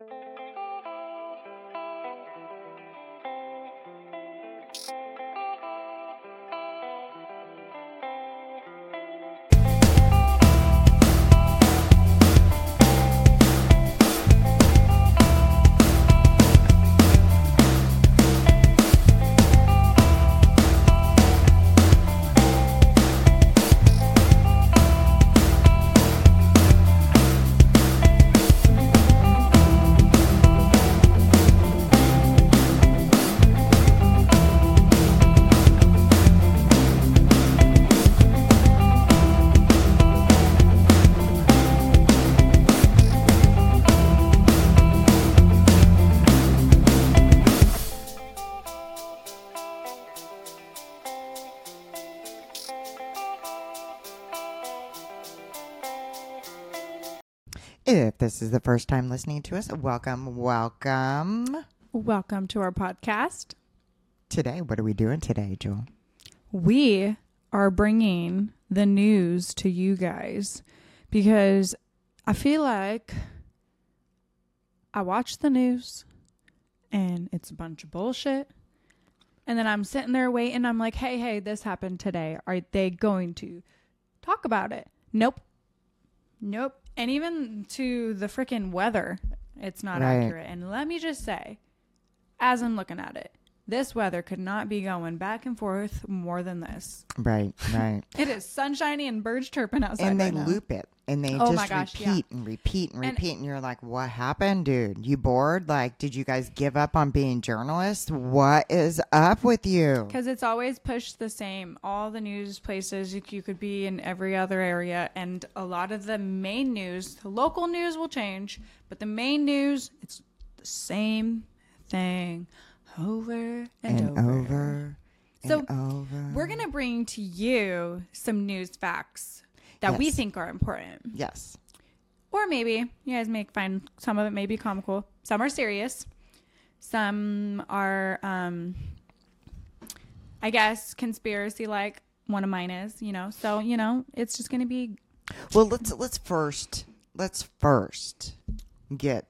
If this is the first time listening to us, welcome, welcome. Welcome to our podcast. Today, what are we doing today, Jewel? We are bringing the news to you guys because I feel like I watch the news and it's a bunch of bullshit. And then I'm sitting there waiting. I'm like, hey, hey, this happened today. Are they going to talk about it? Nope. Nope. And even to the freaking weather, it's not Right. accurate. And let me just say, as I'm looking at it, this weather could not be going back and forth more than this. Right, right. It is sunshiny and birds chirping outside. and they right loop it and they Oh just gosh, yeah. repeat and repeat and And- repeat. And, you're like, what happened, dude? You bored? Like, did you guys give up on being journalists? What is up with you? Because it's always pushed the same. All the news places you, you could be in every other area, and a lot of the main news, the local news will change, but the main news, it's the same thing over and, And over. over. So, over. We're going to bring to you some news facts that we think are important. Yes. Or maybe you guys may find some of it may be comical. Some are serious. Some are, um, I guess, conspiracy like one of mine is, you know. So, you know, it's just going to be Well, let's let's first let's first get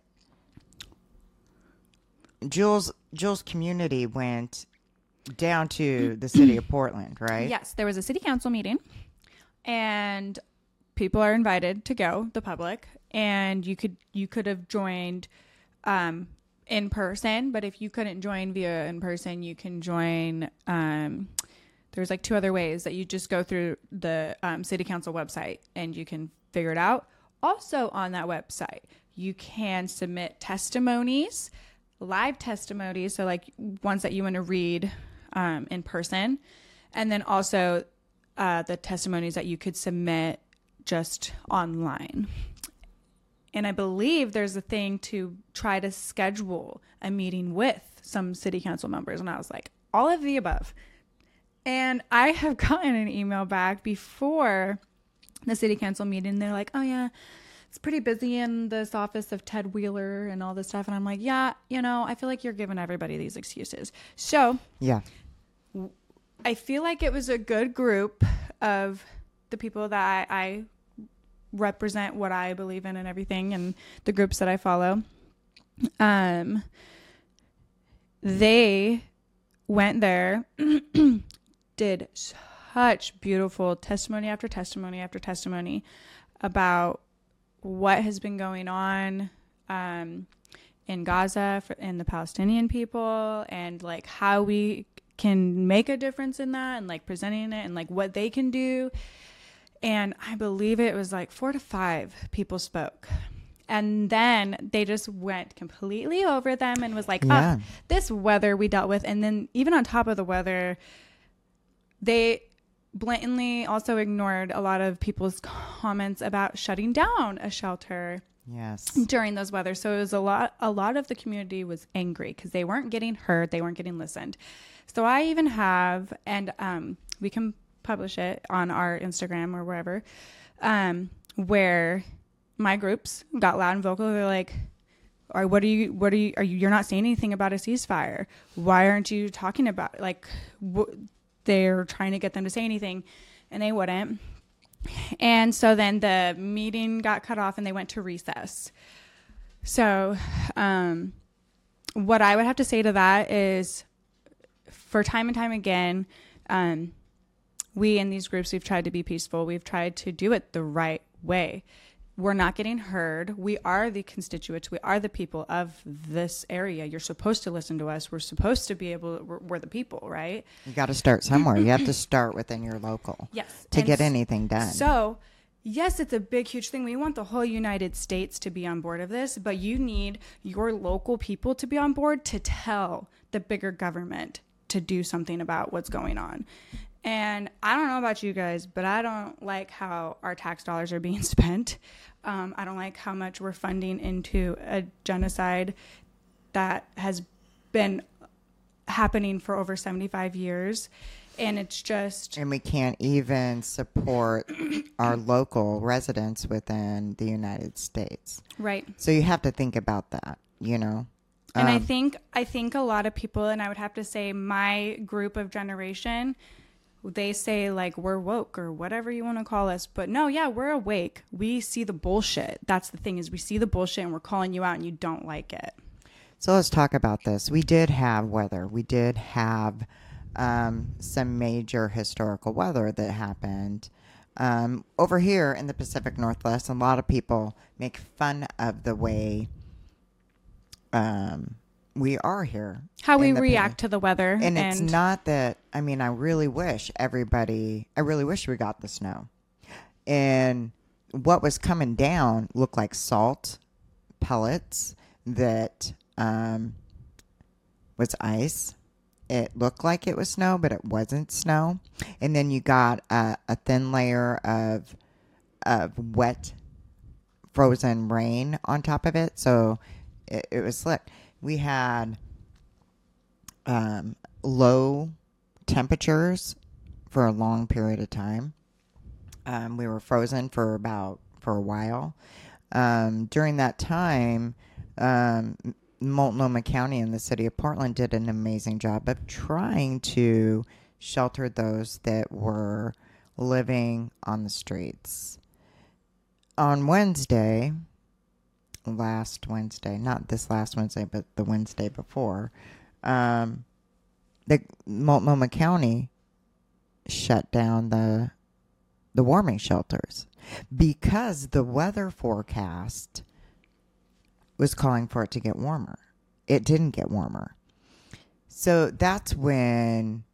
Jules Jules community went down to the city of Portland, right? Yes, there was a city council meeting and people are invited to go, the public, and you could you could have joined um in person, but if you couldn't join via in person, you can join um there's like two other ways that you just go through the um, city council website and you can figure it out. Also on that website, you can submit testimonies, live testimonies, so like ones that you want to read um, in person, and then also uh, the testimonies that you could submit just online. And I believe there's a thing to try to schedule a meeting with some city council members. And I was like, all of the above. And I have gotten an email back before the city council meeting. They're like, oh, yeah, it's pretty busy in this office of Ted Wheeler and all this stuff. And I'm like, yeah, you know, I feel like you're giving everybody these excuses. So Yeah. I feel like it was a good group of the people that I, I represent what I believe in and everything and the groups that I follow. Um they went there did such beautiful testimony after testimony after testimony about what has been going on um, in Gaza for, and the Palestinian people, and like how we can make a difference in that, and like presenting it, and like what they can do. And I believe it was like four to five people spoke. And then they just went completely over them and was like, Yeah. "Ah, this weather we dealt with. And then, even on top of the weather, they blatantly also ignored a lot of people's comments about shutting down a shelter Yes. during those weather. So it was a lot a lot of the community was angry because they weren't getting heard, they weren't getting listened. So I even have and um we can publish it on our Instagram or wherever, um, where my groups got loud and vocal. They're like, or what are you what are you are you you're not saying anything about a ceasefire why aren't you talking about like wh- they're trying to get them to say anything and they wouldn't and so then the meeting got cut off and they went to recess So, um, what I would have to say to that is, for time and time again, um, we in these groups we've tried to be peaceful. We've tried to do it the right way. We're not getting heard. We are the constituents. We are the people of this area. You're supposed to listen to us. We're supposed to be able. We're, we're the people, right? You got to start somewhere. you have to start within your local Yes. to And get anything done. So, yes, it's a big, huge thing. We want the whole United States to be on board of this, but you need your local people to be on board to tell the bigger government to do something about what's going on. And I don't know about you guys, but I don't like how our tax dollars are being spent. Um, I don't like how much we're funding into a genocide that has been happening for over 75 years. And it's just. and we can't even support our local residents within the United States. Right. So you have to think about that, you know. And I Um, think I think a lot of people, and I would have to say my group of generation, they say like we're woke or whatever you want to call us, but no, yeah, we're awake. We see the bullshit. That's the thing is we see the bullshit and we're calling you out and you don't like it. So let's talk about this. We did have weather. We did have um, some major historical weather that happened. Um, over here in the Pacific Northwest, a lot of people make fun of the way um, we are here. How we react to the weather, and it's not that i mean i really wish everybody i really wish we got the snow. And what was coming down looked like salt pellets that um, was ice. It looked like it was snow but it wasn't snow. And then you got a, a thin layer of of wet frozen rain on top of it. So it, it was slick we had um, low temperatures for a long period of time. Um, we were frozen for about for a while. Um, during that time, um, Multnomah County and the city of Portland did an amazing job of trying to shelter those that were living on the streets. On Wednesday, last Wednesday, not this last Wednesday, but the Wednesday before, um, the Multnomah County shut down the the warming shelters because the weather forecast was calling for it to get warmer. It didn't get warmer. So that's when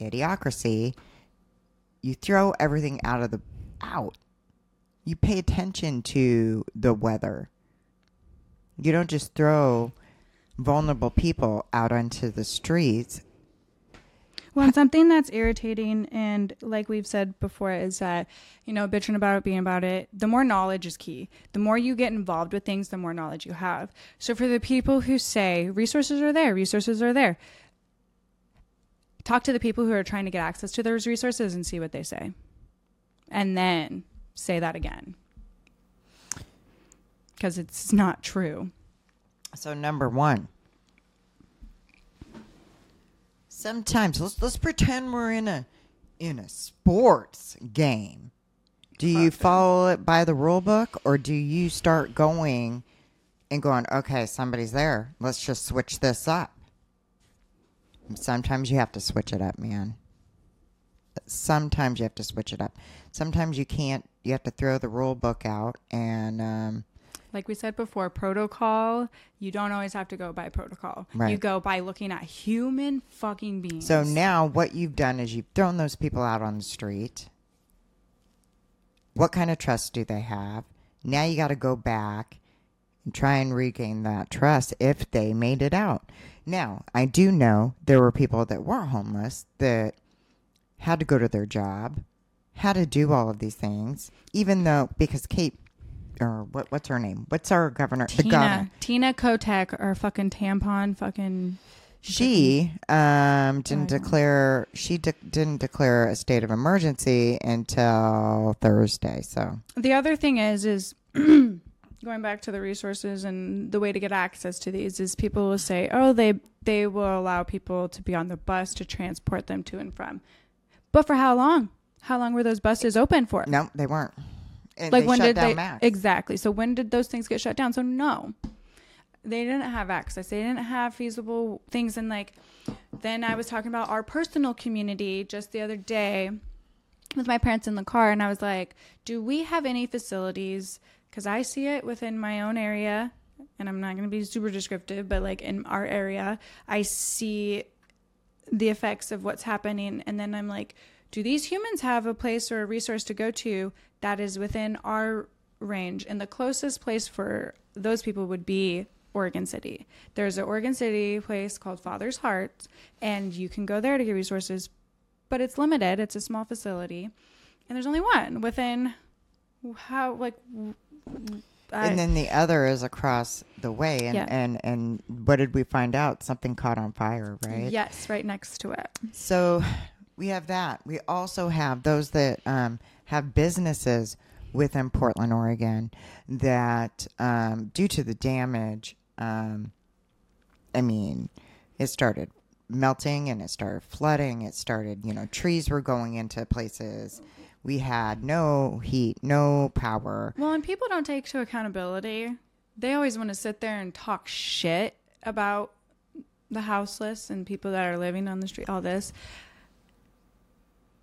idiocracy you throw everything out of the out. You pay attention to the weather. You don't just throw vulnerable people out onto the streets. Well, something that's irritating, and like we've said before, is that, you know, bitching about it, being about it, the more knowledge is key. The more you get involved with things, the more knowledge you have. So for the people who say resources are there, resources are there, talk to the people who are trying to get access to those resources and see what they say. And then say that again. Because it's not true. So number one. Sometimes let's let's pretend we're in a in a sports game. Do you follow it by the rule book or do you start going and going, okay, somebody's there. Let's just switch this up. Sometimes you have to switch it up, man. Sometimes you have to switch it up. Sometimes you can't. You have to throw the rule book out and um, Like we said before, protocol, you don't always have to go by protocol. You go by looking at human fucking beings. So now what you've done is you've thrown those people out on the street. What kind of trust do they have? Now you got to go back and try and regain that trust if they made it out. Now, I do know there were people that were homeless that had to go to their job, had to do all of these things, even though because Kate or what what's her name? What's our governor? the governor. Tina, Tina Kotek or fucking tampon fucking She um, didn't declare. She de- didn't declare a state of emergency until Thursday. So The other thing is is going back to the resources and the way to get access to these is people will say, "Oh, they they will allow people to be on the bus to transport them to and from." But for how long? How long were those buses open for? no, they weren't. And like they when did down they Max. exactly? So when did those things get shut down? So no, they didn't have access. They didn't have feasible things. And like, then I was talking about our personal community just the other day with my parents in the car, and I was like, "Do we have any facilities?" Because I see it within my own area, and I'm not going to be super descriptive, but like in our area, I see the effects of what's happening, and then I'm like, "Do these humans have a place or a resource to go to that is within our range?" And the closest place for those people would be Oregon City. There's an Oregon City place called Father's Heart, and you can go there to get resources, but it's limited. It's a small facility, and there's only one within how like. I, and then the other is across the way, and, Yeah. and and what did we find out? Something caught on fire, right? yes, right next to it. So we have that. We also have those that um, have businesses within Portland, Oregon, that um, due to the damage, um, I mean, it started melting and it started flooding. It started, you know, trees were going into places. We had no heat, no power. Well, and people don't take to accountability. They always want to sit there and talk shit about the houseless and people that are living on the street, all this.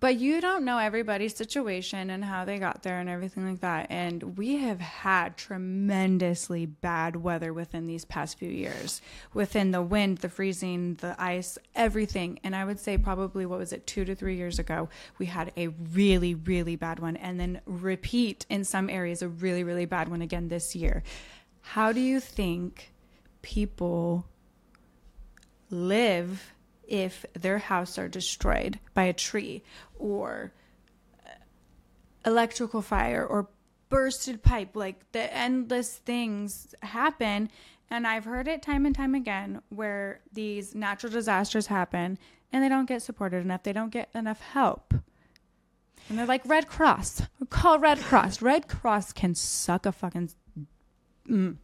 But you don't know everybody's situation and how they got there and everything like that. And we have had tremendously bad weather within these past few years, within the wind, the freezing, the ice, everything. And I would say probably, what was it, two to three years ago, we had a really, really bad one. And then repeat in some areas, a really, really bad one again this year. How do you think people live if their house are destroyed by a tree or electrical fire or bursted pipe like the endless things happen. And i've heard it time and time again where these natural disasters happen and they don't get supported enough they don't get enough help. And they're like red cross. Call red cross. Red cross can suck a fucking mm.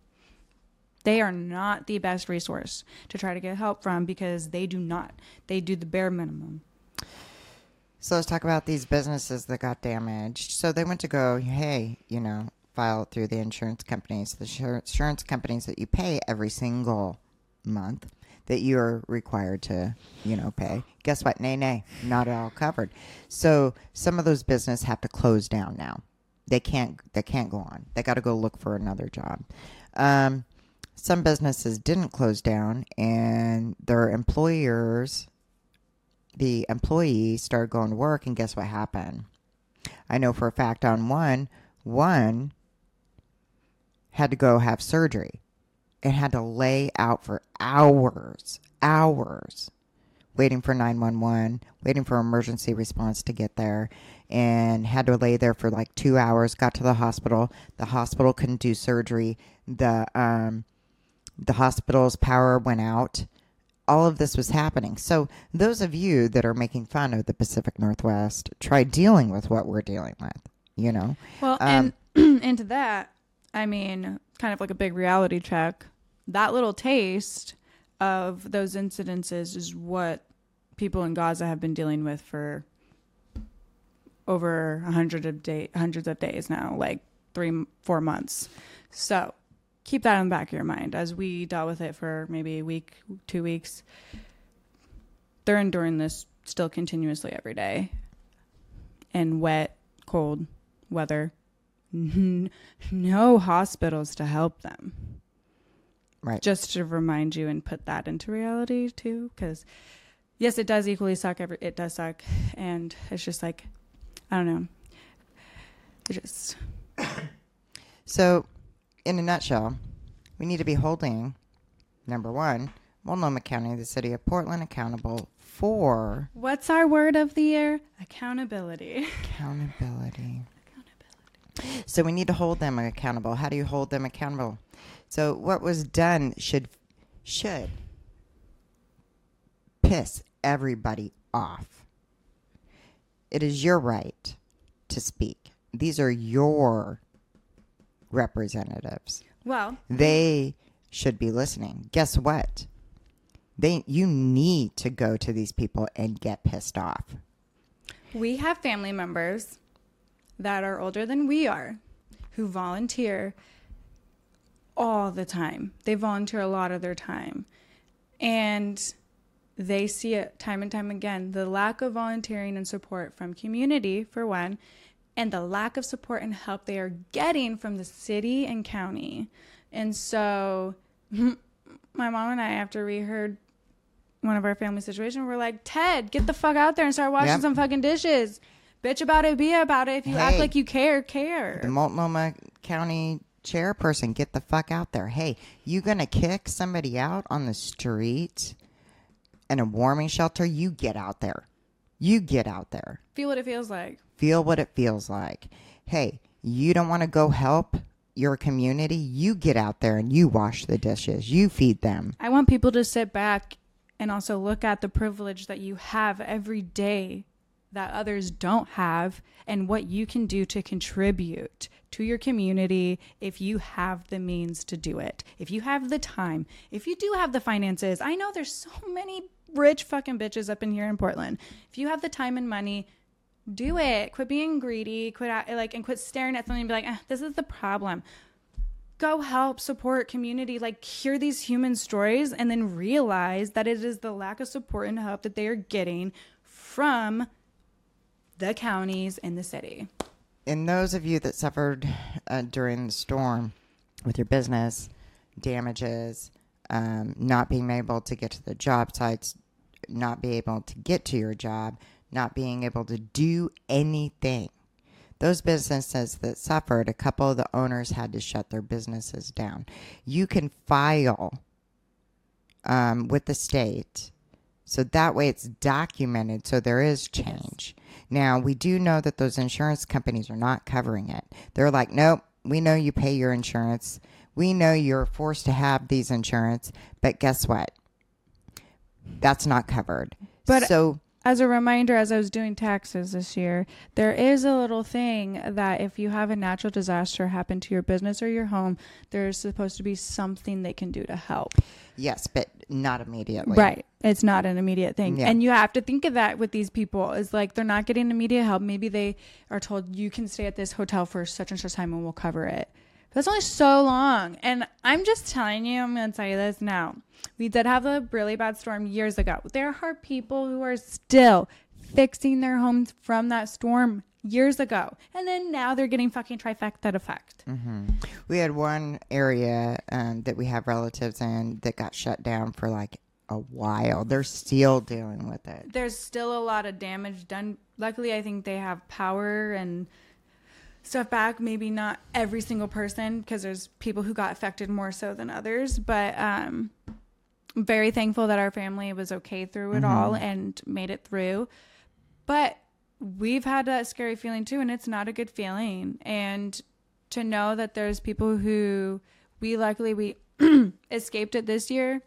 They are not the best resource to try to get help from because they do not they do the bare minimum So let's talk about these businesses that got damaged. So they went to go, hey, you know, file through the insurance companies, the insurance companies that you pay every single month that you're required to, you know, pay. Guess what? Nay, nay, not at all covered. So some of those business have to close down now. They can't. They can't go on. They got to go look for another job. Um, some businesses didn't close down, and their employers the employees started going to work and guess what happened? I know for a fact on one one had to go have surgery. And had to lay out for hours hours waiting for 911 waiting for emergency response to get there and had to lay there for like two hours got to the hospital. The hospital couldn't do surgery. The um the hospital's power went out all of this was happening. So, those of you that are making fun of the Pacific Northwest, try dealing with what we're dealing with, you know? Well, Um, and into that, I mean, kind of like a big reality check. That little taste of those incidences is what people in Gaza have been dealing with for over a hundred of day, hundreds of days now, like three, four months. So keep that in the back of your mind as we dealt with it for maybe a week, two weeks. They're enduring this still continuously every day, in wet, cold weather. No hospitals to help them. Right. Just to remind you and put that into reality too, because yes, it does equally suck. Every it does suck, and it's just like I don't know. It just So, in a nutshell, we need to be holding, number one, Multnomah County, the city of Portland, accountable for what's our word of the year? Accountability. accountability. Accountability. So we need to hold them accountable. How do you hold them accountable? So what was done should should piss everybody off. It is your right to speak. These are your representatives. Well, They should be listening. Guess what? They you need to go to these people and get pissed off. we have family members that are older than we are who volunteer all the time. They volunteer a lot of their time. And they see it time and time again the lack of volunteering and support from community, for one, and the lack of support and help they are getting from the city and county. And so, my mom and I, after we heard one of our family situations, we're like, Ted, get the fuck out there and start washing Yep. some fucking dishes. Bitch about it, be about it. If you act like you care, care. The Multnomah County chairperson, get the fuck out there. Hey, you gonna kick somebody out on the street in a warming shelter? You get out there. You get out there. Feel what it feels like. Feel what it feels like. Hey, you don't want to go help your community? You get out there and you wash the dishes. You feed them. I want people to sit back and also look at the privilege that you have every day that others don't have and what you can do to contribute to your community if you have the means to do it. If you have the time, if you do have the finances. I know there's so many rich fucking bitches up in here in Portland. If you have the time and money, do it. Quit being greedy. Quit like and quit staring at something and be like, ah, "This is the problem." Go help support community. Like hear these human stories and then realize that it is the lack of support and help that they are getting from the counties and the city. And those of you that suffered uh, during the storm with your business damages, um, not being able to get to the job sites, not be able to get to your job, not being able to do anything. Those businesses that suffered, a couple of the owners had to shut their businesses down. You can file um, with the state so that way it's documented so there is change. Now, we do know that those insurance companies are not covering it. They're like, nope, we know you pay your insurance. We know you're forced to have these insurance, but guess what? That's not covered. But- so As a reminder, as I was doing taxes this year, there is a little thing that if you have a natural disaster happen to your business or your home, there's supposed to be something they can do to help. yes, but not immediately. Right. It's not an immediate thing. Yeah. And you have to think of that with these people is like they're not getting immediate help. Maybe they are told you can stay at this hotel for such and such time and we'll cover it. That's only so long. And I'm just telling you, I'm going to tell you this now. We did have a really bad storm years ago. There are people who are still fixing their homes from that storm years ago. And then now they're getting fucking trifecta effect. We had one area um, that we have relatives in that got shut down for like a while. They're still dealing with it. there's still a lot of damage done. Luckily, I think they have power and stuff back. Maybe not every single person because there's people who got affected more so than others. But um, I'm very thankful that our family was okay through it all and made it through. But we've had that scary feeling too, and it's not a good feeling. And to know that there's people who we luckily we escaped it this year,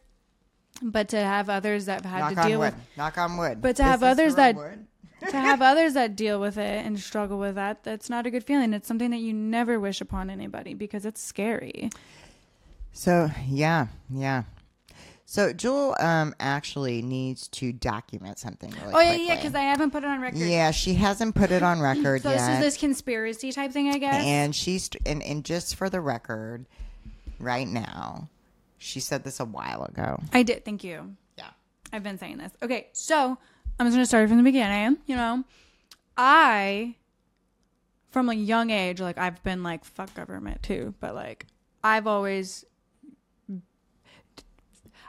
but to have others that have had Knock to deal wood. with Knock on wood. But to have others that- wood? To have others that deal with it and struggle with that, that's not a good feeling. It's something that you never wish upon anybody because it's scary. So yeah, yeah. So Jewel um actually needs to document something really Oh yeah, quickly. yeah, because I haven't put it on record. yeah, she hasn't put it on record So yet. So this is this conspiracy type thing, I guess. and she's and, and just for the record, right now, she said this a while ago. I did. Thank you. Yeah. I've been saying this. Okay, so I'm just gonna start from the beginning. You know, I, from a young age, like I've been like fuck government too, but like I've always,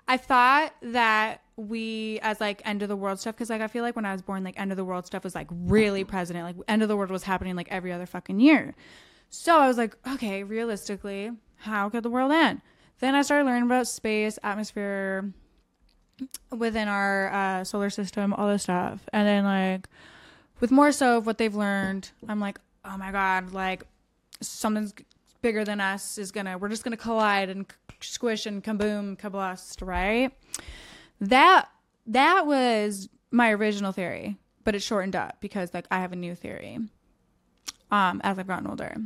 I thought that we as like end of the world stuff because like I feel like when I was born, like end of the world stuff was like really mm-hmm. present. Like end of the world was happening like every other fucking year. So I was like, okay, realistically, how could the world end? Then I started learning about space, atmosphere, within our uh, solar system, all this stuff. And then like with more so of what they've learned, I'm like, oh my god, like something's bigger than us is gonna, we're just gonna collide and squish and kaboom, kablust, right? That that was my original theory, but it shortened up because like I have a new theory um, as I've gotten older.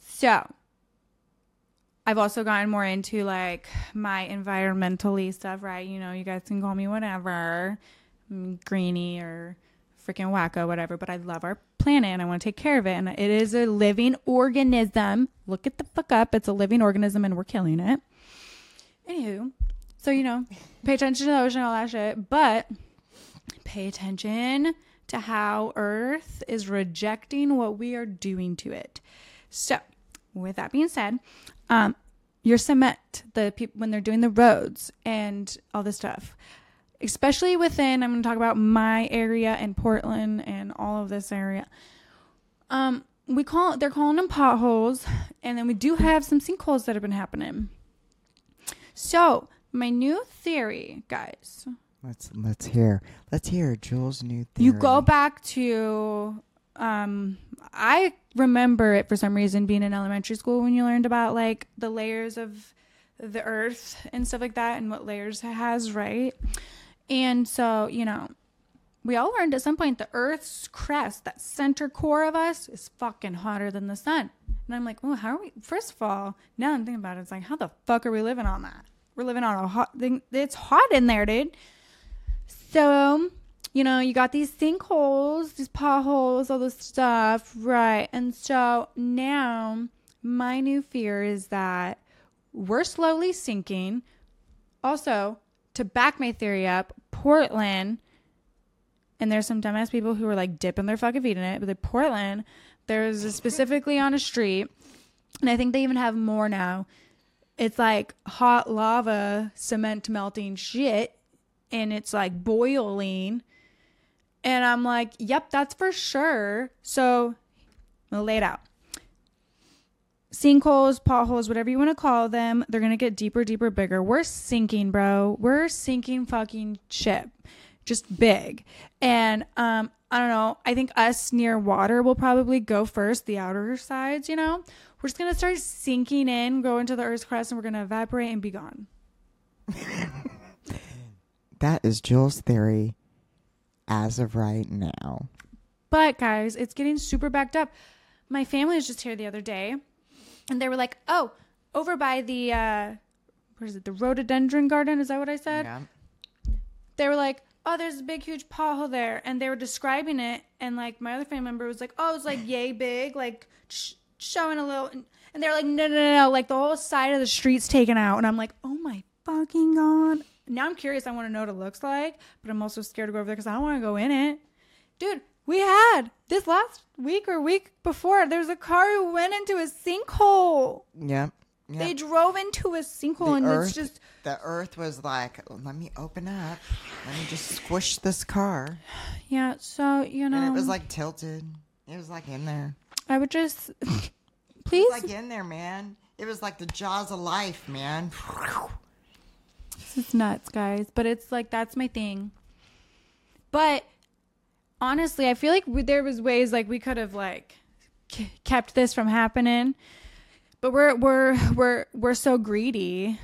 So I've also gotten more into like my environmentally stuff, right? You know, you guys can call me whatever, mm, greeny or freaking wacko, whatever. But I love our planet and I want to take care of it. And it is a living organism. Look at the fuck up. It's a living organism and we're killing it. Anywho, so you know, pay attention to the ocean, all that shit. But pay attention to how Earth is rejecting what we are doing to it. So, with that being said, um, your cement, the people when they're doing the roads and all this stuff, especially within, I'm going to talk about my area and Portland and all of this area. Um, we call they're calling them potholes, and then we do have some sinkholes that have been happening. So, my new theory, guys, Let's let's hear let's hear Jules' new theory. You go back to um I remember it for some reason being in elementary school when you learned about like the layers of the earth and stuff like that and what layers it has, right? And so, you know, we all learned at some point the earth's crest, that center core of us is fucking hotter than the sun. And I'm like, well, how are we first of all, now I'm thinking about it, it's like how the fuck are we living on that? We're living on a hot thing it's hot in there, dude. So, you know, you got these sinkholes, these potholes, all this stuff, right? And so now my new fear is that we're slowly sinking. Also, to back my theory up, Portland, and there's some dumbass people who are like dipping their fucking feet in it, but the Portland, there's specifically on a street, and I think they even have more now. It's like hot lava, cement melting shit and it's like boiling. And I'm like, yep, that's for sure. So I'll lay it out. Sinkholes, potholes, whatever you want to call them, they're going to get deeper, deeper, bigger. We're sinking, bro. We're sinking fucking ship. Just big. And um, I don't know. I think us near water will probably go first, the outer sides, you know? We're just going to start sinking in, go into the Earth's crust, and we're going to evaporate and be gone. that is Jules' theory as of right now. But guys, it's getting super backed up. My family was just here the other day, and they were like, "Oh, over by the uh, where is it? The rhododendron garden? Is that what I said?" Yeah. They were like, "Oh, there's a big, huge pothole there," and they were describing it, and like my other family member was like, "Oh, it's like yay big, like sh- showing a little," and they're like, "No, no, no, no, like the whole side of the street's taken out," and I'm like, "Oh my fucking god!" Now I'm curious. I want to know what it looks like, but I'm also scared to go over there because I don't want to go in it. Dude, we had this last week or week before. There was a car who went into a sinkhole. Yep. yep. They drove into a sinkhole, and earth, it's just the earth was like, let me open up, let me just squish this car, yeah. So you know, and it was like tilted. It was like in there. I would just It please. was like in there, man. It was like the jaws of life, man. It's nuts, guys. But it's like that's my thing. But honestly, I feel like we, there was ways like we could have like k- kept this from happening. But we're we're we're we're so greedy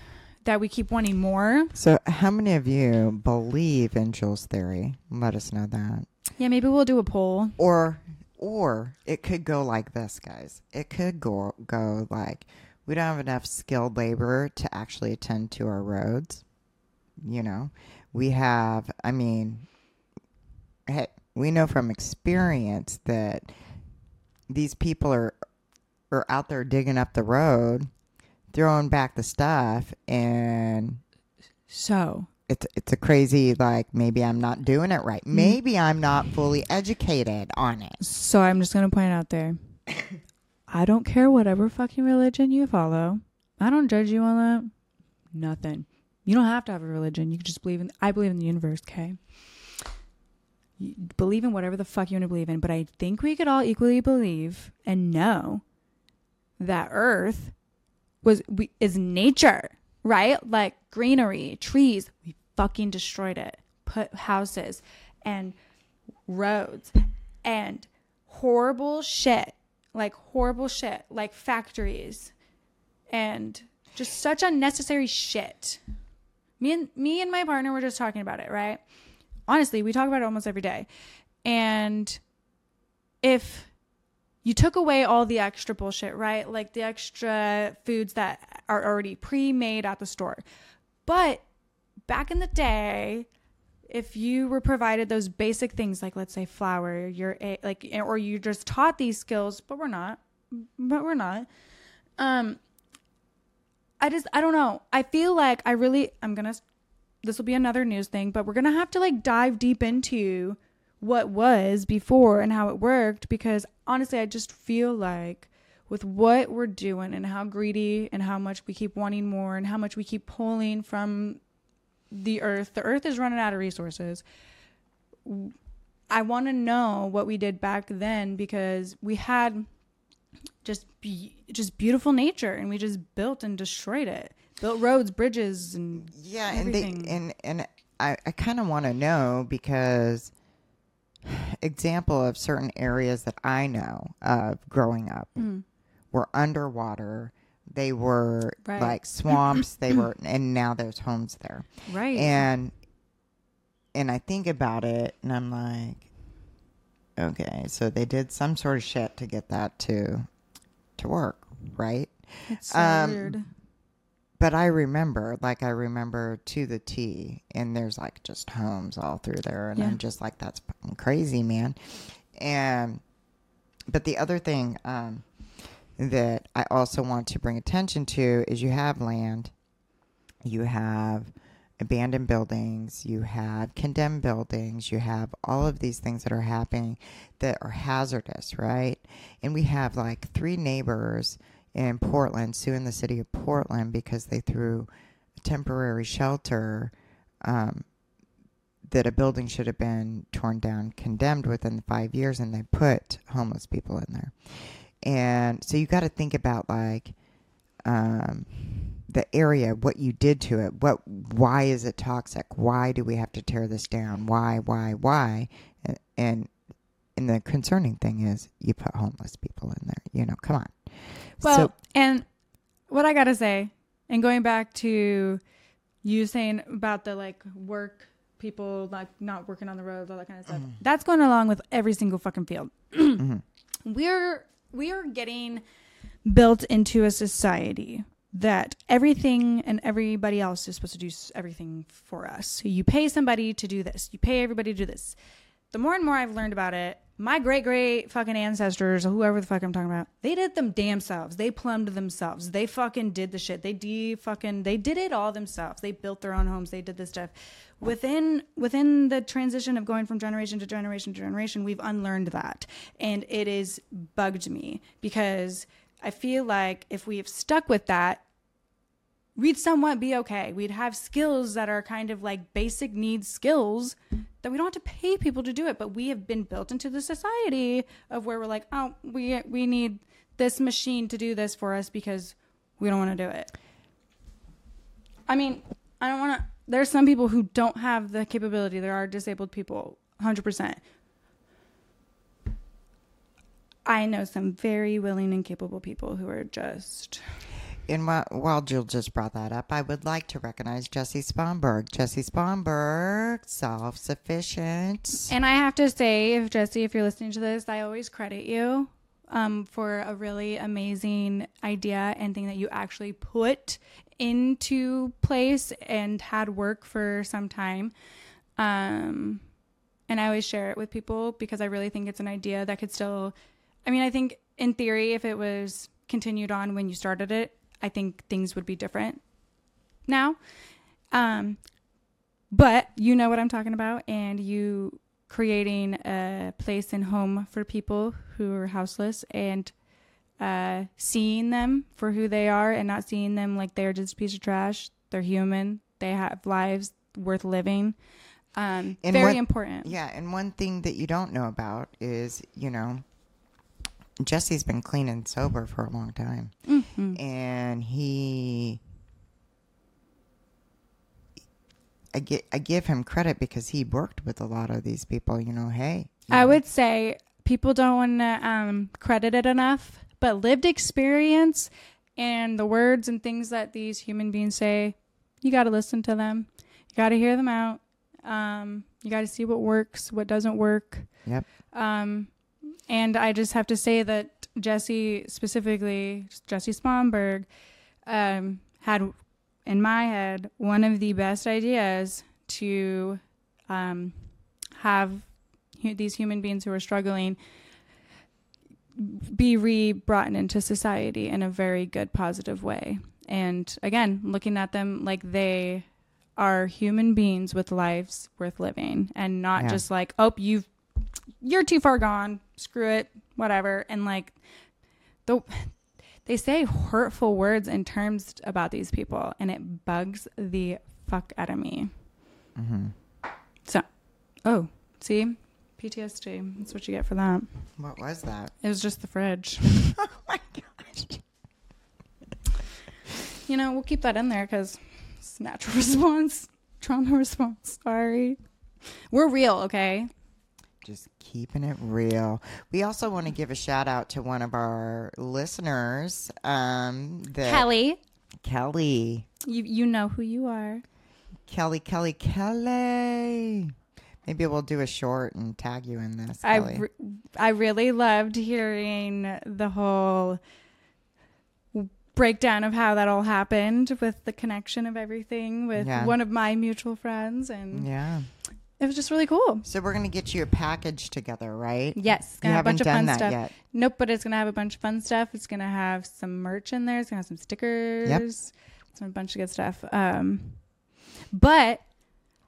that we keep wanting more. So, how many of you believe in Jules' theory? Let us know that. Yeah, maybe we'll do a poll. Or, or it could go like this, guys. It could go go like we don't have enough skilled labor to actually attend to our roads. You know, mm-hmm. we have. I mean, hey, we know from experience that these people are are out there digging up the road, throwing back the stuff, and So it's it's a crazy like maybe I'm not doing it right. Mm-hmm. Maybe I'm not fully educated on it. So I'm just gonna point out there. I don't care whatever fucking religion you follow. I don't judge you on that. Nothing. You don't have to have a religion. You can just believe in. I believe in the universe. Okay. You believe in whatever the fuck you want to believe in, but I think we could all equally believe and know that Earth was we, is nature, right? Like greenery, trees. We fucking destroyed it. Put houses and roads and horrible shit, like horrible shit, like factories and just such unnecessary shit. Me and me and my partner were just talking about it, right? Honestly, we talk about it almost every day. And if you took away all the extra bullshit, right? Like the extra foods that are already pre-made at the store. But back in the day, if you were provided those basic things like let's say flour you're a, like or you just taught these skills but we're not but we're not um i just i don't know i feel like i really i'm gonna this will be another news thing but we're gonna have to like dive deep into what was before and how it worked because honestly i just feel like with what we're doing and how greedy and how much we keep wanting more and how much we keep pulling from the earth. The earth is running out of resources. I want to know what we did back then because we had just be, just beautiful nature and we just built and destroyed it. Built roads, bridges and yeah, everything. and they and and I I kind of want to know because example of certain areas that I know of growing up Mm. were underwater. They were Right. like swamps. they were, and now there's homes there. right. And and I think about it, and I'm like, okay, so they did some sort of shit to get that to to work, right? it's so um, weird. But I remember, like I remember to the T, and there's like just homes all through there, and Yeah. I'm just like, that's fucking crazy, man. And but the other thing um, that I also want to bring attention to is you have land, you have abandoned buildings, you have condemned buildings, you have all of these things that are happening that are hazardous, right? And we have like three neighbors in Portland suing the city of Portland because they threw a temporary shelter um, that a building should have been torn down, condemned within five years, and they put homeless people in there. And so you got to think about like um, the area, what you did to it, what, why is it toxic? Why do we have to tear this down? Why, why, why? And and, and the concerning thing is you put homeless people in there. You know, come on. Well, so, and what I gotta say, and going back to you saying about the like work people like not working on the roads, all that kind of stuff. That's going along with every single fucking field. mhm. We're we are getting built into a society that everything and everybody else is supposed to do everything for us. You pay somebody to do this. You pay everybody to do this. The more and more I've learned about it, my great great fucking ancestors, or whoever the fuck I'm talking about, they did them damn selves. They plumbed themselves. They fucking did the shit. They de fucking they did it all themselves. They built their own homes. They did this stuff. Within within the transition of going from generation to generation to generation, we've unlearned that, and it is bugged me because I feel like if we have stuck with that, we'd somewhat be okay. We'd have skills that are kind of like basic needs skills that we don't have to pay people to do it, but we have been built into the society of where we're like, oh, we we need this machine to do this for us because we don't want to do it. I mean, I don't want to. There's some people who don't have the capability. There are disabled people, hundred percent. I know some very willing and capable people who are just And while, Jill just brought that up, I would like to recognize Jesse Spomberg. Jesse Spomberg, self sufficient. And I have to say, if Jesse, if you're listening to this, I always credit you um, for a really amazing idea and thing that you actually put into place and had work for some time. Um, and I always share it with people because I really think it's an idea that could still. I mean, I think in theory, if it was continued on when you started it, I think things would be different now. Um, but you know what I'm talking about, and you creating a place and home for people who are houseless and uh, seeing them for who they are and not seeing them like they're just a piece of trash. They're human. They have lives worth living. Um, And very what- important. Yeah, and one thing that you don't know about is, you know, Jesse's been clean and sober for a long time. Mhm. And he I get I give him credit because he worked with a lot of these people, you know, hey. you I know, would say people don't want to um, credit it enough, but lived experience and the words and things that these human beings say, you got to listen to them. You got to hear them out. Um, you got to see what works, what doesn't work. Yep. Um, and I just have to say that Jesse, specifically Jesse Spomberg, um, had in my head one of the best ideas to um, have hu- these human beings who are struggling be re brought into society in a very good, positive way. And again, looking at them like they are human beings with lives worth living and not Yeah. just like, oh, you've, you're too far gone, screw it, whatever. And like, the, they say hurtful words and terms about these people, and it bugs the fuck out of me. hmm So, oh, see, PTSD. That's what you get for that. What was that? It was just the fridge. oh my gosh. You know, we'll keep that in there because it's natural response, trauma response. Sorry. We're real, okay? Just keeping it real. We also want to give a shout out to one of our listeners, um, the Kelly, Kelly, you you know who you are. Kelly, Kelly, Kelly. Maybe we'll do a short and tag you in this. I Kelly. re- I really loved hearing the whole breakdown of how that all happened with the connection of everything with Yeah. one of my mutual friends and yeah. It was just really cool. So we're gonna get you a package together, right? Yes, You gonna have a bunch of done fun that stuff. yet. Nope, but it's gonna have a bunch of fun stuff. It's gonna have some merch in there. It's gonna have some stickers. Some a bunch of good stuff. Um, but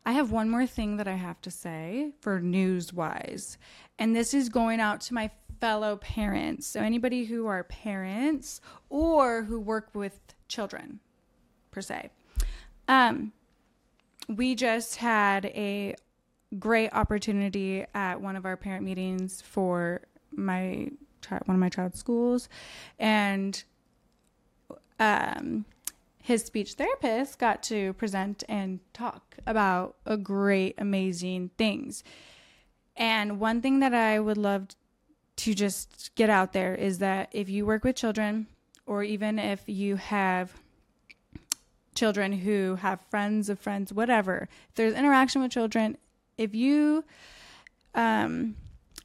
I have one more thing that I have to say for news wise, and this is going out to my fellow parents. So anybody who are parents or who work with children, per se. Um, we just had a great opportunity at one of our parent meetings for my child, one of my child's schools, and um, his speech therapist got to present and talk about a great, amazing things. And one thing that I would love to just get out there is that if you work with children, or even if you have children who have friends of friends, whatever, if there's interaction with children, if you um,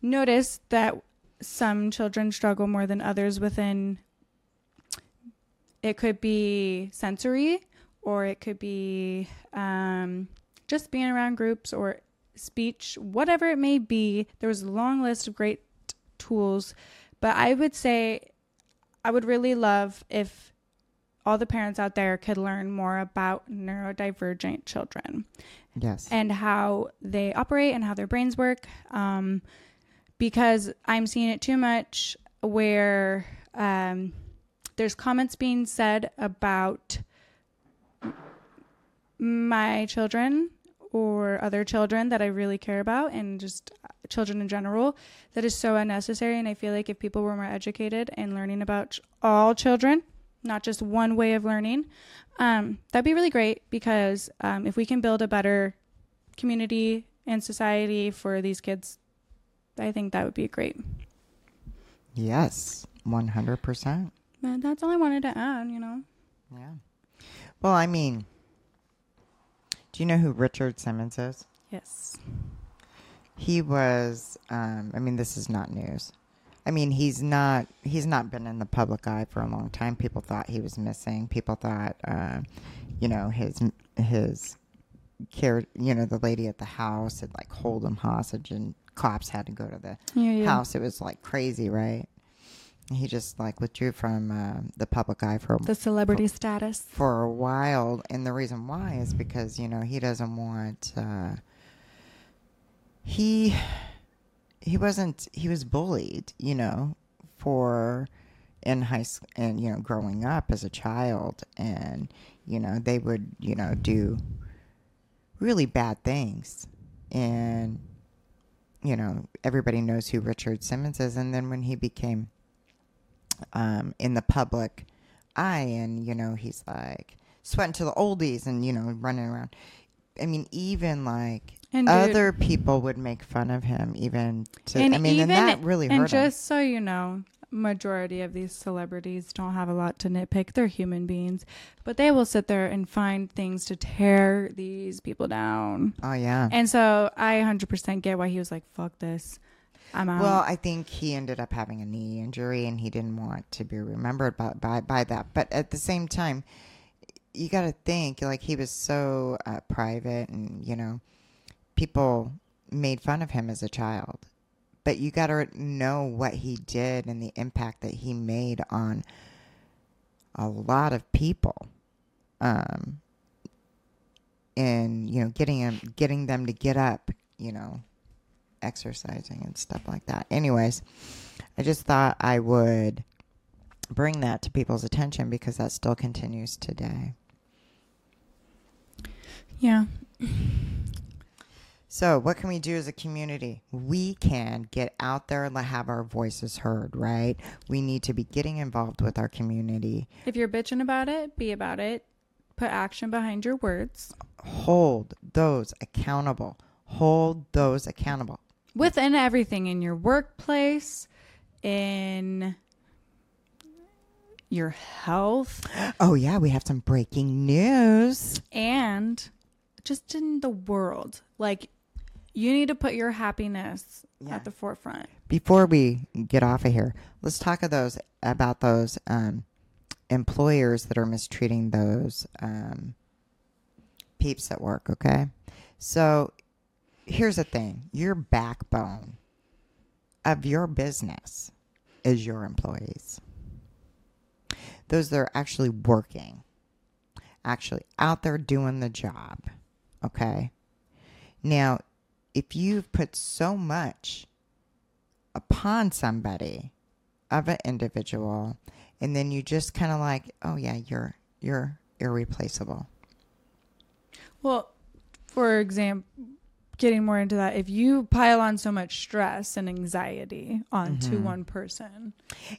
notice that some children struggle more than others within it could be sensory or it could be um, just being around groups or speech whatever it may be there was a long list of great tools. But i would say i would really love if all the parents out there could learn more about neurodivergent children Yes. and how they operate and how their brains work. Um, because I'm seeing it too much where um, there's comments being said about my children or other children that I really care about and just children in general that is so unnecessary. And I feel like if people were more educated and learning about ch- all children, not just one way of learning, um, that'd be really great because um, if we can build a better community and society for these kids, I think that would be great. yes. One hundred percent. But that's all I wanted to add, you know. Yeah. Well, I mean, do you know who Richard Simmons is? Yes. He was. Um, I mean, this is not news. I mean, he's not. He's not been in the public eye for a long time. People thought he was missing. People thought, uh, you know, his his care. You know, the lady at the house had like hold him hostage, and cops had to go to the Yeah, yeah. house. It was like crazy, right? He just like withdrew from uh, the public eye for The celebrity status. for a while, and the reason why is because you know he doesn't want. Uh, he he wasn't. He was bullied, you know, for in high school and you know growing up as a child, and you know they would you know do really bad things, and you know everybody knows who Richard Simmons is, and then when he became um, in the public eye, and you know he's like sweating to the oldies, and you know running around. I mean, even like And dude- other people would make fun of him, even to. And I mean, even, and that really and hurt him. just so you know, majority of these celebrities don't have a lot to nitpick. They're human beings, but they will sit there and find things to tear these people down. Oh yeah. And so I 100% get why he was like, "Fuck this, I'm out." Well, I think he ended up having a knee injury, and he didn't want to be remembered by by, by that. But at the same time, you got to think like he was so uh, private, and you know, people made fun of him as a child. But you got to know what he did and the impact that he made on a lot of people. Um, and you know, getting him, getting them to get up, you know, exercising and stuff like that. Anyways, I just thought I would bring that to people's attention because that still continues today. Yeah. So, what can we do as a community? We can get out there and have our voices heard, right? We need to be getting involved with our community. If you're bitching about it, be about it. Put action behind your words. Hold those accountable. Hold those accountable. Within everything in your workplace, in your health, Oh, yeah, we have some breaking news. and just in the world. Like, you need to put your happiness Yeah. at the forefront. Before we get off of here, let's talk of those about those um, employers that are mistreating those um, peeps at work. Okay, so here's the thing: your backbone of your business is your employees. Those that are actually working, actually out there doing the job. Okay. Now, if you've put so much upon somebody of an individual and then you just kind of like oh yeah you're you're irreplaceable Well, for example, getting more into that, if you pile on so much stress and anxiety onto Mm-hmm. one person,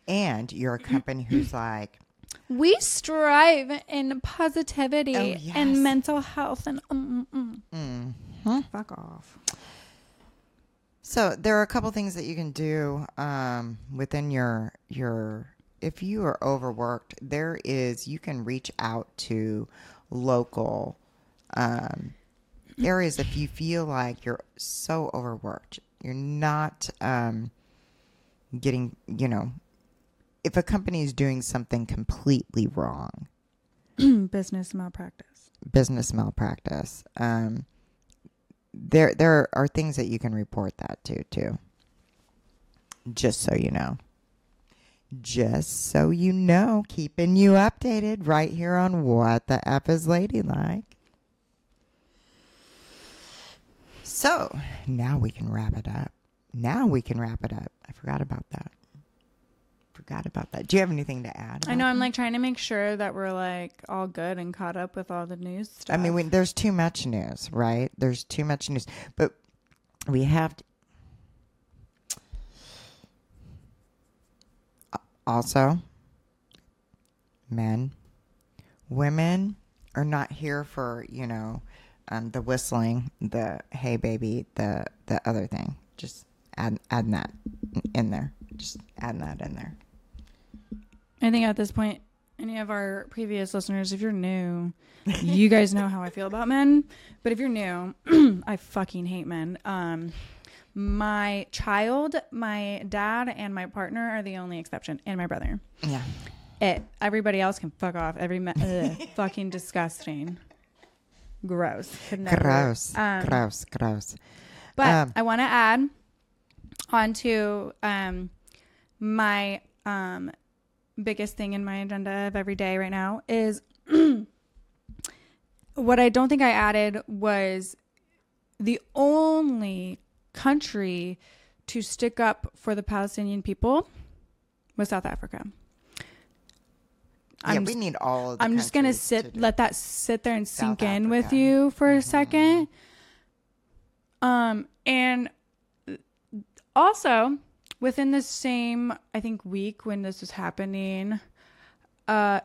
and you're a company who's like we strive in positivity Oh, yes. and mental health and mm, mm, mm. mhm. fuck off. so there are a couple things that you can do um, within your your if you are overworked there is you can reach out to local um, areas if you feel like you're so overworked you're not um, getting you know if a company is doing something completely wrong Business malpractice. business malpractice. Um, there there are things that you can report that to too. Just so you know. Just so you know, keeping you updated right here on what the F is ladylike. So now we can wrap it up. Now we can wrap it up. I forgot about that. Forgot about that. Do you have anything to add? I know. I'm like trying to make sure that we're like all good and caught up with all the news stuff. I mean, we, there's too much news, right? There's too much news, but we have to. Also, men, women are not here for you know um, the whistling, the hey baby, the the other thing. Just add add that in there. Just add that in there. I think at this point, any of our previous listeners, if you're new, you guys know how I feel about men. But if you're new, I fucking hate men. Um, my child, my dad, and my partner are the only exception, and my brother. Yeah. It. Everybody else can fuck off. Every me- ugh, fucking disgusting. Gross. Gross. Um, gross. Gross. But Um, I want to add onto um, my um, biggest thing in my agenda of every day right now is what I don't think I added was the only country to stick up for the Palestinian people was South Africa. yeah, I'm we need all. Of the I'm just gonna countries to sit, let that sit there and South sink in with Africa. Mm-hmm. you for a second. Um, and also within the same, I think, week when this was happening, uh,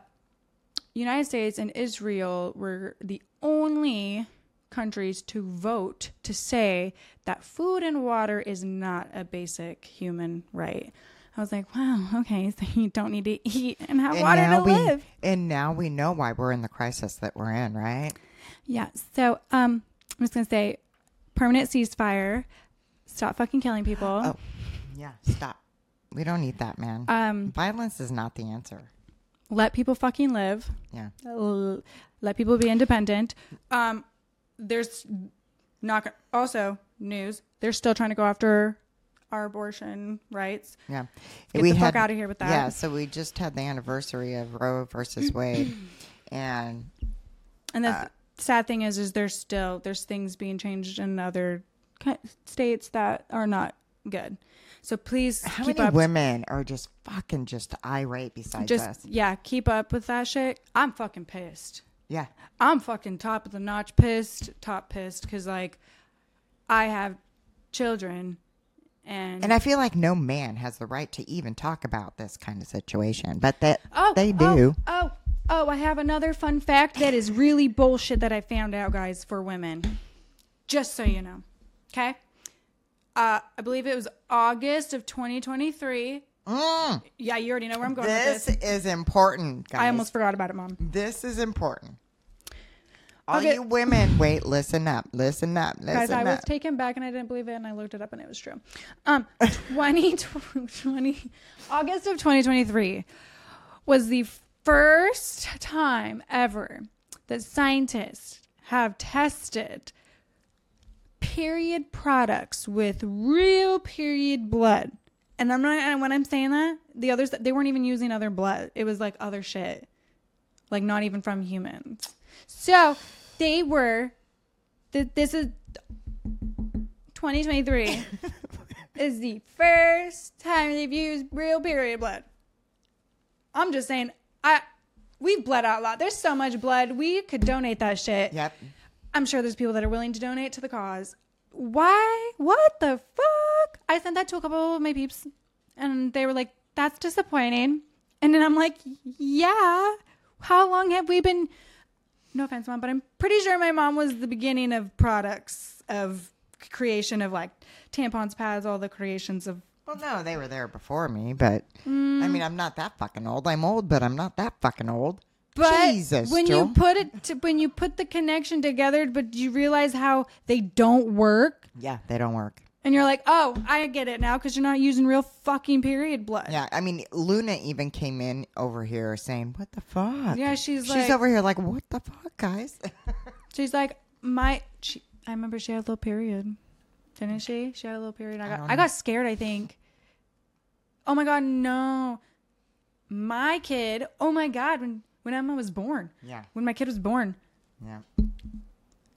United States and Israel were the only countries to vote to say that food and water is not a basic human right. I was like, wow, okay, so you don't need to eat and have And water to we, live. And now we know why we're in the crisis that we're in, right? Yeah. So um, I'm just gonna say, permanent ceasefire. Stop fucking killing people. Oh. Yeah, stop. We don't need that, man. Um, Violence is not the answer. let people fucking live. Yeah. L- Let people be independent. Um, there's Not also news. They're still trying to go after our abortion rights. Yeah. Get the fuck outta here with that. Yeah, so we just had the anniversary of Roe versus Wade. and And the Uh, sad thing is, is there's still there's things being changed in other states that are not good. So please how keep many up. women are just fucking just irate besides just us? yeah, keep up with that shit. I'm fucking pissed. Yeah. I'm fucking top of the notch pissed, top pissed because like I have children and, And I feel like no man has the right to even talk about this kind of situation, but that oh they oh, do. Oh, oh, I have another fun fact that is really bullshit that I found out, guys, for women. Just so you know, okay. Uh, I believe it was August of 2023. Mm, Yeah, you already know where I'm going this with this. is important, guys. I almost forgot about it, mom. This is important. All Okay. you women, wait, listen up, listen up, listen Guys, I was taken back and I didn't believe it, and I looked it up and it was true. Um, 2020, August of 2023 was the first time ever that scientists have tested period products with real period blood. And I'm not, when I'm saying that, the others, they weren't even using other blood. It was like other shit. Like not even from humans. So they were, th- this is 2023 is the first time they've used real period blood. I'm just saying, I, we've bled out a lot. There's so much blood. We could donate that shit. Yep. I'm sure there's people that are willing to donate to the cause. Why? What the fuck? I sent that to a couple of my peeps, and they were like, "That's disappointing." And then I'm like, "Yeah. How long have we been?" No offense, mom, but I'm pretty sure my mom was the beginning of products of creation of like tampons, pads, all the creations of. Well, no, they were there before me, but Mm. I mean, I'm not that fucking old. I'm old, but I'm not that fucking old. But Jesus, when you put it, to, when you put the connection together, but do you realize how they don't work. Yeah, they don't work. And you're like, oh, I get it now because you're not using real fucking period blood. Yeah, I mean, Luna even came in over here saying, "What the fuck?" Yeah, she's she's like- over here like, "What the fuck, guys?" She's like, my. She, I remember she had a little period, didn't she? She had a little period. I I got, don't I, got scared. I think. Oh my god, no! My kid. Oh my god, when when Emma was born, yeah, when my kid was born, yeah.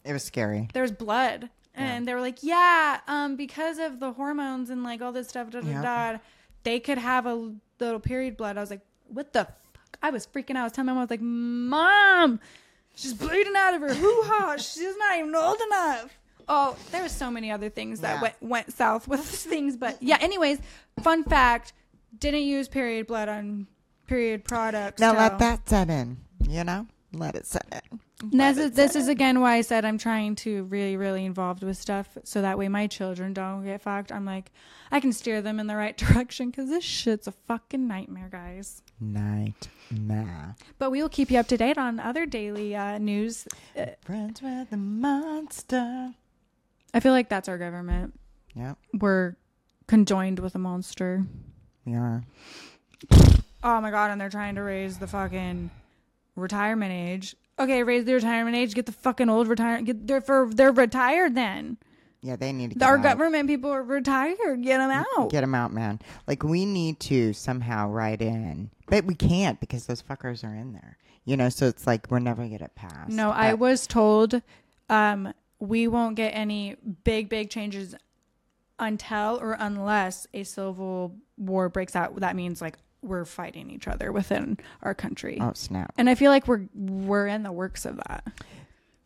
It was scary. there was blood, and they were like, yeah, um, because of the hormones and like all this stuff, da da da, they could have a little period blood. I was like, what the fuck? I was freaking out. I was telling my mom, I was like, mom, she's bleeding out of her hoo ha. She's not even old enough. Oh, there were so many other things that Yeah. went went south with things, but yeah. Anyways, fun fact: didn't use period blood on period products. Now so- let that set in. You know, let it set in. This is, this is again why I said I'm trying to really, really involved with stuff so that way my children don't get fucked. I'm like, I can steer them in the right direction because this shit's a fucking nightmare, guys. Night, nah. But we will keep you up to date on other daily uh, news. Uh, Friends with the monster. I feel like that's our government. Yeah. We're conjoined with a monster. we are. Oh my god, and they're trying to raise the fucking retirement age. Okay, raise the retirement age. Get the fucking old retirement. Get they're for they're retired then. Yeah, they need to get Our out. government people are retired. Get them out. Get them out, man. Like we need to somehow write in, but we can't because those fuckers are in there. You know, so it's like we're never get it passed. No, I was told um, we won't get any big, big changes until or unless a civil war breaks out. That means like we're fighting each other within our country. Oh snap! And I feel like we're we're in the works of that.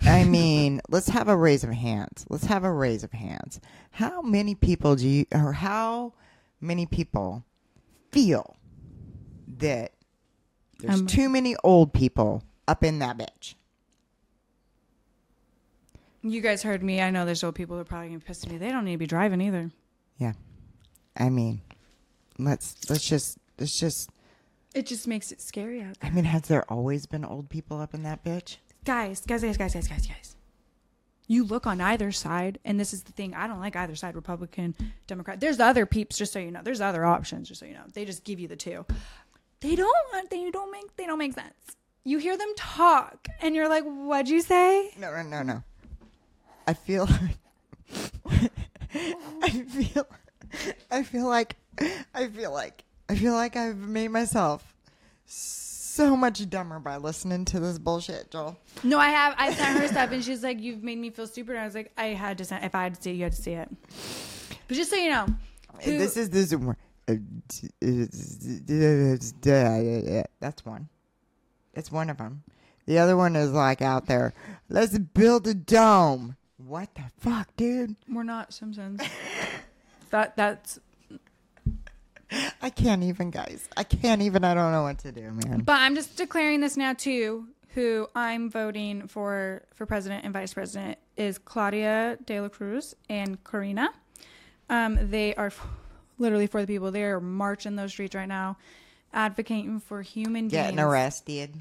I mean, let's have a raise of hands. Let's have a raise of hands. How many people do you, or how many people feel that there's Um, too many old people up in that bitch? You guys heard me. I know there's old people who are probably gonna be pissed at me. They don't need to be driving either. Yeah, I mean, let's let's just let's just. It just makes it scary out there. I mean, has there always been old people up in that bitch? Guys, guys, guys, guys, guys, guys, guys. You look on either side, and this is the thing. I don't like either side, Republican, Democrat. There's other peeps, just so you know. There's other options, just so you know. They just give you the two. They don't. They don't make. They don't make sense. You hear them talk, and you're like, "What'd you say?" No, no, no, no. I feel I feel I feel like I feel like I feel like I've made myself so much dumber by listening to this bullshit, Jewel. No, I have. I sent her stuff, and she's like, "You've made me feel stupid." And I was like, "I had to send. If I had to see it, you had to see it." But just so you know, uh, who- This is this that's one. It's one of them. The other one is like out there. Let's build a dome. What the fuck, dude? we're not Simpsons. that that's. I can't even, guys. I can't even. I don't know what to do, man. But I'm just declaring this now too. Who I'm voting for for president and vice president is Claudia De La Cruz and Corina. Um, they are f- literally for the people. They are marching those streets right now, advocating for human Getting beings. arrested.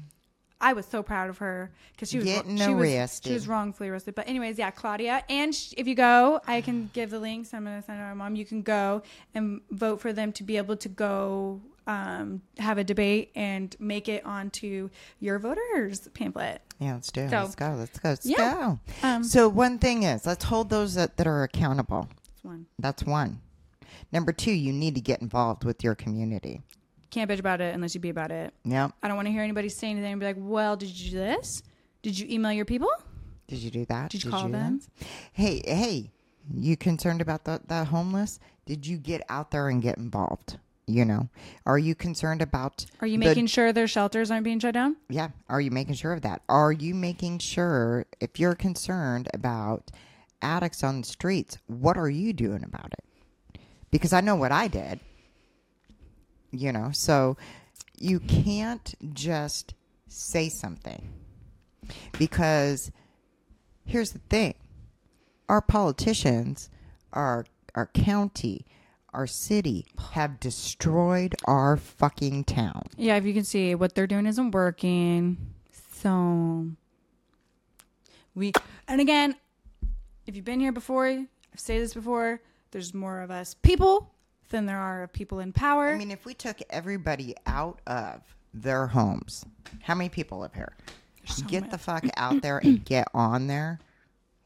I was so proud of her because she was Getting she was she was wrongfully arrested. But anyways, yeah, Claudia, and sh- if you go, I can give the links. I'm gonna send it to my mom. You can go and vote for them to be able to go um, have a debate and make it onto your voters pamphlet. Yeah, let's do it. So- let's go. Let's go. Let's Yeah. go. Um, So one thing is, let's hold those that, that are accountable. That's one. That's one. Number two, you need to get involved with your community. Can't bitch about it unless you be about it. Yeah. I don't want to hear anybody say anything and be like, "Well, did you do this? Did you email your people? Did you do that? Did you call do them? that? Hey, hey, you concerned about the, the homeless? Did you get out there and get involved? You know, are you concerned about? Are you the- making sure their shelters aren't being shut down? Yeah. Are you making sure of that? Are you making sure if you're concerned about addicts on the streets, what are you doing about it? Because I know what I did. You know, so you can't just say something. Because here's the thing. Our politicians, our our county, our city have destroyed our fucking town. Yeah, if you can see what they're doing isn't working. So we and again, if you've been here before, I've said this before, there's more of us people than there are of people in power. I mean, if we took everybody out of their homes, how many people live here? So get many. the fuck out there and get on there.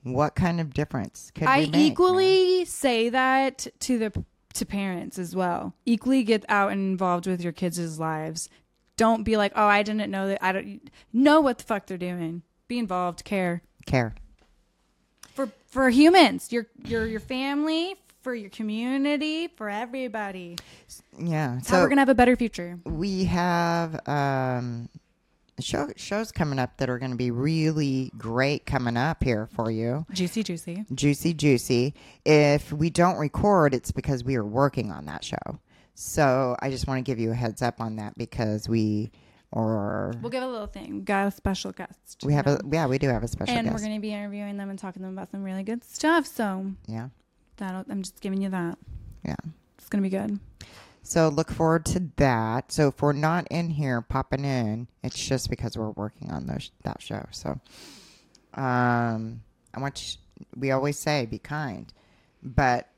What kind of difference could I we make, man? equally say that to the to parents as well. Equally get out and involved with your kids' lives. Don't be like, "Oh, I didn't know that." I don't know what the fuck they're doing. Be involved, care. care? for for humans, your your your family, for your community, for everybody. Yeah. How So we're gonna have a better future. we have um, show, shows coming up that are going to be really great coming up here for you. Juicy, juicy. Juicy, juicy. If we don't record, it's because we are working on that show. So I just want to give you a heads up on that because we or We'll give a little thing. Got a special guest. we have a Um, yeah we do have a special and guest. we're gonna be interviewing them and talking to them about some really good stuff. So yeah, that I'm just giving you that. yeah. It's gonna be good. So look forward to that. So if we're not in here popping in, it's just because we're working on those that show. So, um, I want you, we always say be kind, but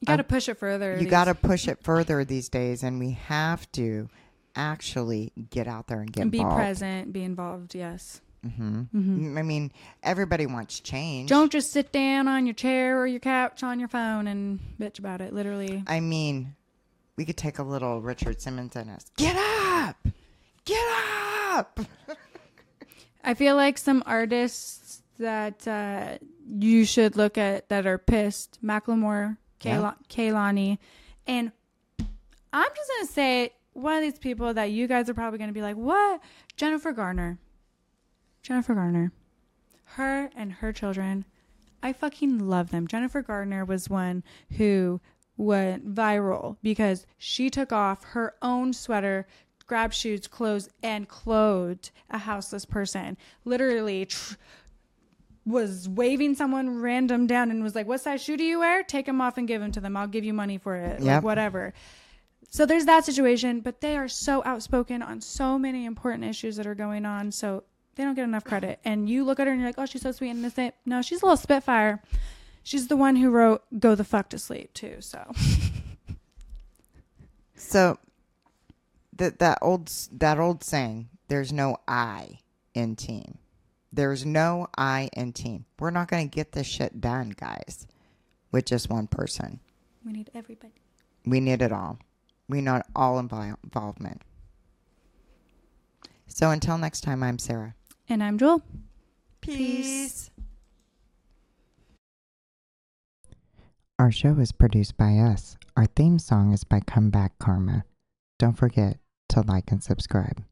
You got to push it further. you got to push it further these days, and we have to actually get out there and get and be involved. present, be involved. Yes. Hmm Mhm. I mean, everybody wants change. Don't just sit down on your chair or your couch on your phone and bitch about it. Literally. I mean, we could take a little Richard Simmons in us. Get up! Get up! I feel like some artists that uh, you should look at that are pissed. Macklemore, Yeah. Kayla- Kehlani, and I'm just gonna say one of these people that you guys are probably gonna be like, "What?" Jennifer Garner. Jennifer Garner. Her and her children, I fucking love them. Jennifer Gardner was one who went viral because she took off her own sweater, grabbed shoes, clothes, and clothed a houseless person. Literally tr- was waving someone random down and was like, "What size shoe do you wear? Take them off and give them to them. I'll give you money for it. Like whatever." So there's that situation, but they are so outspoken on so many important issues that are going on. So they don't get enough credit. And you look at her and you're like, "Oh, she's so sweet and innocent." No, she's a little spitfire. She's the one who wrote "Go the fuck to sleep" too. So So that that old that old saying, there's no I in team. There's no I in team. We're not going to get this shit done, guys. with just one person. We need everybody. We need it all. We need all involvement. So until next time, I'm Sarah. And I'm Jewel. Peace. Our show is produced by us. Our theme song is by Comeback Karma. Don't forget to like and subscribe.